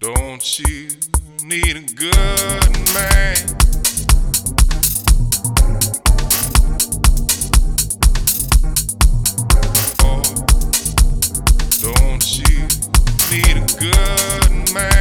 Don't you need a good man? Oh, don't you need a good man?